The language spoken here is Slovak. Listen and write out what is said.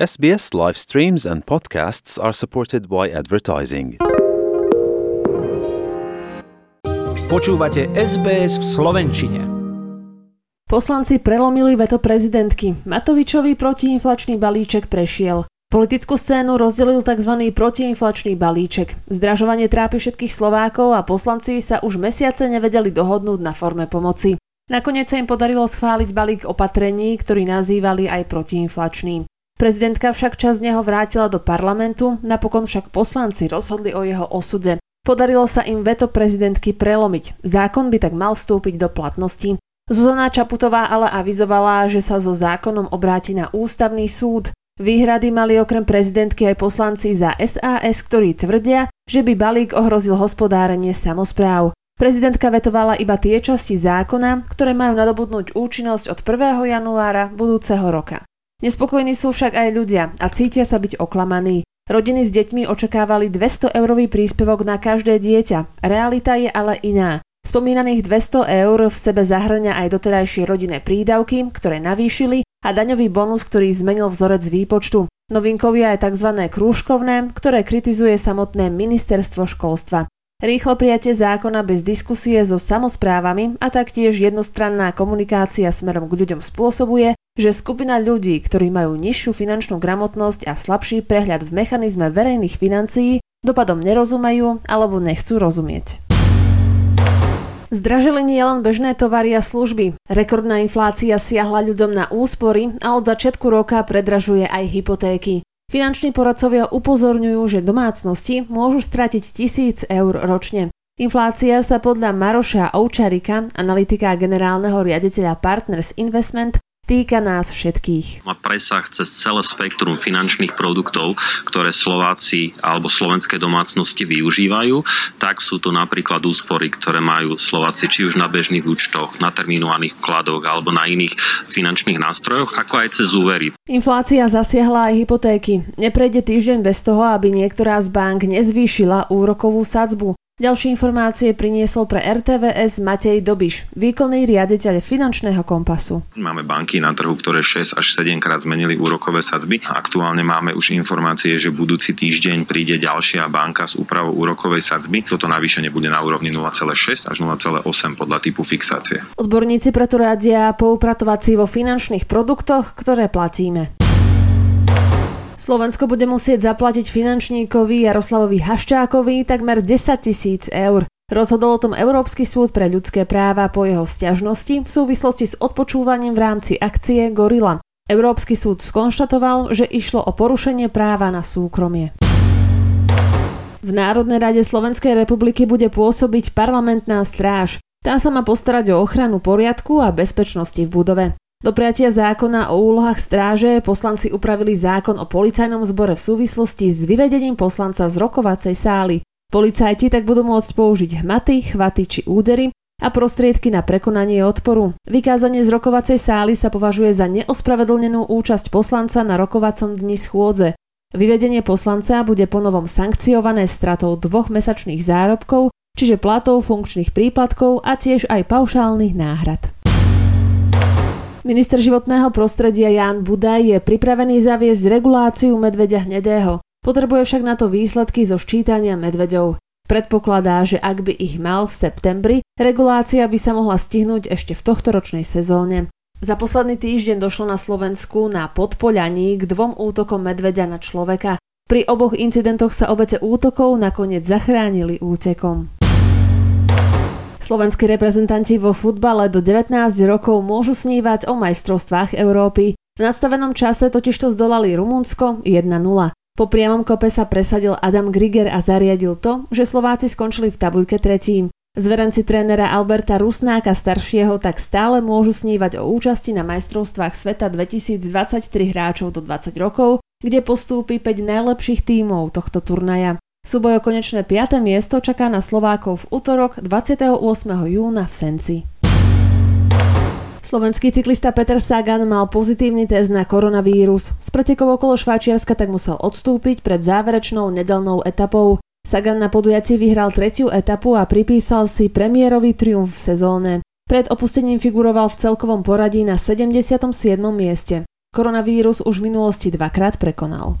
SBS live streams and podcasts are supported by advertising. Počúvate SBS v Slovenčine. Poslanci prelomili veto prezidentky. Matovičový protiinflačný balíček prešiel. Politickú scénu rozdelil tzv. protiinflačný balíček. Zdražovanie trápi všetkých Slovákov a poslanci sa už mesiace nevedeli dohodnúť na forme pomoci. Nakoniec sa im podarilo schváliť balík opatrení, ktorý nazývali aj protiinflačný. Prezidentka však čas neho vrátila do parlamentu, napokon však poslanci rozhodli o jeho osude. Podarilo sa im veto prezidentky prelomiť. Zákon by tak mal vstúpiť do platnosti. Zuzana Čaputová ale avizovala, že sa so zákonom obráti na ústavný súd. Výhrady mali okrem prezidentky aj poslanci za SAS, ktorí tvrdia, že by balík ohrozil hospodárenie samozpráv. Prezidentka vetovala iba tie časti zákona, ktoré majú nadobudnúť účinnosť od 1. januára budúceho roka. Nespokojní sú však aj ľudia a cítia sa byť oklamaní. Rodiny s deťmi očakávali 200 eurový príspevok na každé dieťa. Realita je ale iná. Spomínaných 200 eur v sebe zahrňa aj doterajšie rodinné prídavky, ktoré navýšili a daňový bonus, ktorý zmenil vzorec výpočtu. Novinkou je aj tzv. krúžkovné, ktoré kritizuje samotné ministerstvo školstva. Rýchlo prijatie zákona bez diskusie so samozprávami a taktiež jednostranná komunikácia smerom k ľuďom spôsobuje, že skupina ľudí, ktorí majú nižšiu finančnú gramotnosť a slabší prehľad v mechanizme verejných financií, dopadom nerozumejú alebo nechcú rozumieť. Zdražili nie len bežné tovary a služby. Rekordná inflácia siahla ľuďom na úspory a od začiatku roka predražuje aj hypotéky. Finanční poradcovia upozorňujú, že domácnosti môžu stratiť tisíc eur ročne. Inflácia sa podľa Maroša Oučarika, analytika generálneho riaditeľa Partners Investment, týka nás všetkých. Má presah cez celé spektrum finančných produktov, ktoré Slováci alebo slovenské domácnosti využívajú. Tak sú to napríklad úspory, ktoré majú Slováci či už na bežných účtoch, na terminovaných vkladoch alebo na iných finančných nástrojoch, ako aj cez úvery. Inflácia zasiahla aj hypotéky. Neprejde týždeň bez toho, aby niektorá z bank nezvýšila úrokovú sadzbu. Ďalšie informácie priniesol pre RTVS Matej Dobiš, výkonný riaditeľ finančného kompasu. Máme banky na trhu, ktoré 6 až 7 krát zmenili úrokové sadzby. Aktuálne máme už informácie, že budúci týždeň príde ďalšia banka s úpravou úrokovej sadzby. Toto navýšenie bude na úrovni 0,6 až 0,8 podľa typu fixácie. Odborníci preto radia poupratovať si vo finančných produktoch, ktoré platíme. Slovensko bude musieť zaplatiť finančníkovi Jaroslavovi Haščákovi takmer 10 tisíc eur. Rozhodol o tom Európsky súd pre ľudské práva po jeho stiažnosti v súvislosti s odpočúvaním v rámci akcie Gorila. Európsky súd skonštatoval, že išlo o porušenie práva na súkromie. V Národnej rade Slovenskej republiky bude pôsobiť parlamentná stráž. Tá sa má postarať o ochranu poriadku a bezpečnosti v budove. Do prijatia zákona o úlohách stráže poslanci upravili zákon o policajnom zbore v súvislosti s vyvedením poslanca z rokovacej sály. Policajti tak budú môcť použiť hmaty, chvaty či údery a prostriedky na prekonanie odporu. Vykázanie z rokovacej sály sa považuje za neospravedlnenú účasť poslanca na rokovacom dni schôdze. Vyvedenie poslanca bude ponovom sankciované stratou dvoch mesačných zárobkov, čiže platov funkčných príplatkov a tiež aj paušálnych náhrad. Minister životného prostredia Jan Budaj je pripravený zaviesť reguláciu medveďa hnedého. Potrebuje však na to výsledky zo ščítania medveďov. Predpokladá, že ak by ich mal v septembri, regulácia by sa mohla stihnúť ešte v tohto ročnej sezóne. Za posledný týždeň došlo na Slovensku na podpoľaní k dvom útokom medveďa na človeka. Pri oboch incidentoch sa obete útokov nakoniec zachránili útekom. Slovenskí reprezentanti vo futbale do 19 rokov môžu snívať o majstrovstvách Európy. V nastavenom čase totižto zdolali Rumunsko 1-0. Po priamom kope sa presadil Adam Griger a zariadil to, že Slováci skončili v tabuľke tretím. Zverenci trénera Alberta Rusnáka staršieho tak stále môžu snívať o účasti na majstrovstvách sveta 2023 hráčov do 20 rokov, kde postúpi 5 najlepších tímov tohto turnaja. Súboj o konečné 5. miesto čaká na Slovákov v útorok 28. júna v Senci. Slovenský cyklista Peter Sagan mal pozitívny test na koronavírus. S pretekov okolo Švajčiarska tak musel odstúpiť pred záverečnou nedelnou etapou. Sagan na podujatí vyhral tretiu etapu a pripísal si premiérový triumf v sezóne. Pred opustením figuroval v celkovom poradí na 77. mieste. Koronavírus už v minulosti dvakrát prekonal.